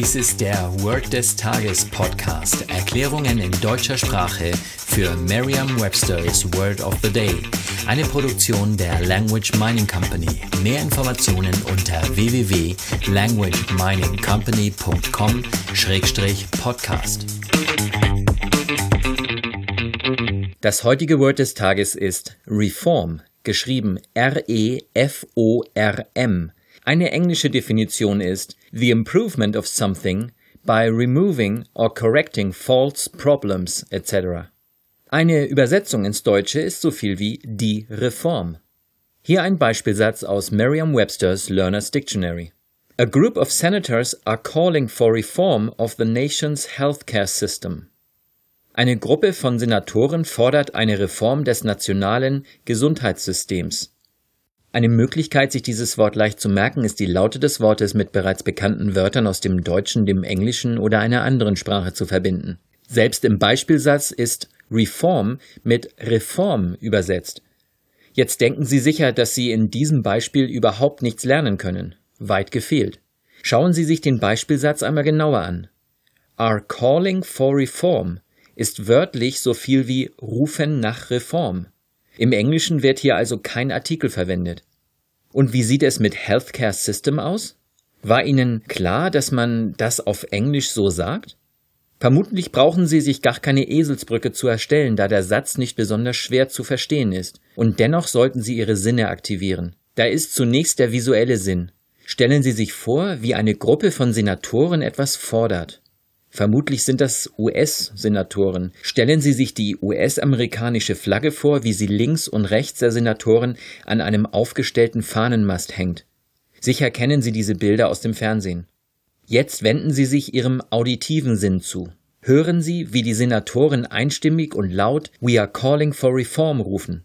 Dies ist der Word des Tages Podcast. Erklärungen in deutscher Sprache für Merriam-Webster's Word of the Day. Eine Produktion der Language Mining Company. Mehr Informationen unter www.languageminingcompany.com-podcast. Das heutige Word des Tages ist Reform, geschrieben R-E-F-O-R-M. Eine englische Definition ist the improvement of something by removing or correcting faults, problems etc. Eine Übersetzung ins Deutsche ist so viel wie die Reform. Hier ein Beispielsatz aus Merriam-Webster's Learner's Dictionary. A group of senators are calling for reform of the nation's healthcare system. Eine Gruppe von Senatoren fordert eine Reform des nationalen Gesundheitssystems. Eine Möglichkeit, sich dieses Wort leicht zu merken, ist die Laute des Wortes mit bereits bekannten Wörtern aus dem Deutschen, dem Englischen oder einer anderen Sprache zu verbinden. Selbst im Beispielsatz ist Reform mit Reform übersetzt. Jetzt denken Sie sicher, dass Sie in diesem Beispiel überhaupt nichts lernen können. Weit gefehlt. Schauen Sie sich den Beispielsatz einmal genauer an. Are calling for reform ist wörtlich so viel wie rufen nach Reform. Im Englischen wird hier also kein Artikel verwendet. Und wie sieht es mit Healthcare System aus? War Ihnen klar, dass man das auf Englisch so sagt? Vermutlich brauchen Sie sich gar keine Eselsbrücke zu erstellen, da der Satz nicht besonders schwer zu verstehen ist. Und dennoch sollten Sie Ihre Sinne aktivieren. Da ist zunächst der visuelle Sinn. Stellen Sie sich vor, wie eine Gruppe von Senatoren etwas fordert. Vermutlich sind das US-Senatoren. Stellen Sie sich die US-amerikanische Flagge vor, wie sie links und rechts der Senatoren an einem aufgestellten Fahnenmast hängt. Sicher kennen Sie diese Bilder aus dem Fernsehen. Jetzt wenden Sie sich Ihrem auditiven Sinn zu. Hören Sie, wie die Senatoren einstimmig und laut We are calling for reform rufen.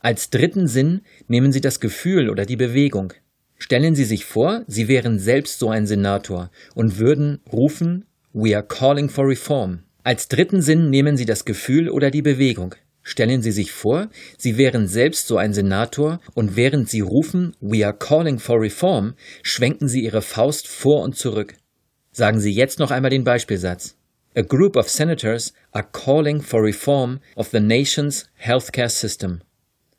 Als dritten Sinn nehmen Sie das Gefühl oder die Bewegung. Stellen Sie sich vor, Sie wären selbst so ein Senator und würden rufen We are calling for reform. Als dritten Sinn nehmen Sie das Gefühl oder die Bewegung. Stellen Sie sich vor, Sie wären selbst so ein Senator und während Sie rufen We are calling for reform, schwenken Sie Ihre Faust vor und zurück. Sagen Sie jetzt noch einmal den Beispielsatz. A group of senators are calling for reform of the nation's healthcare system.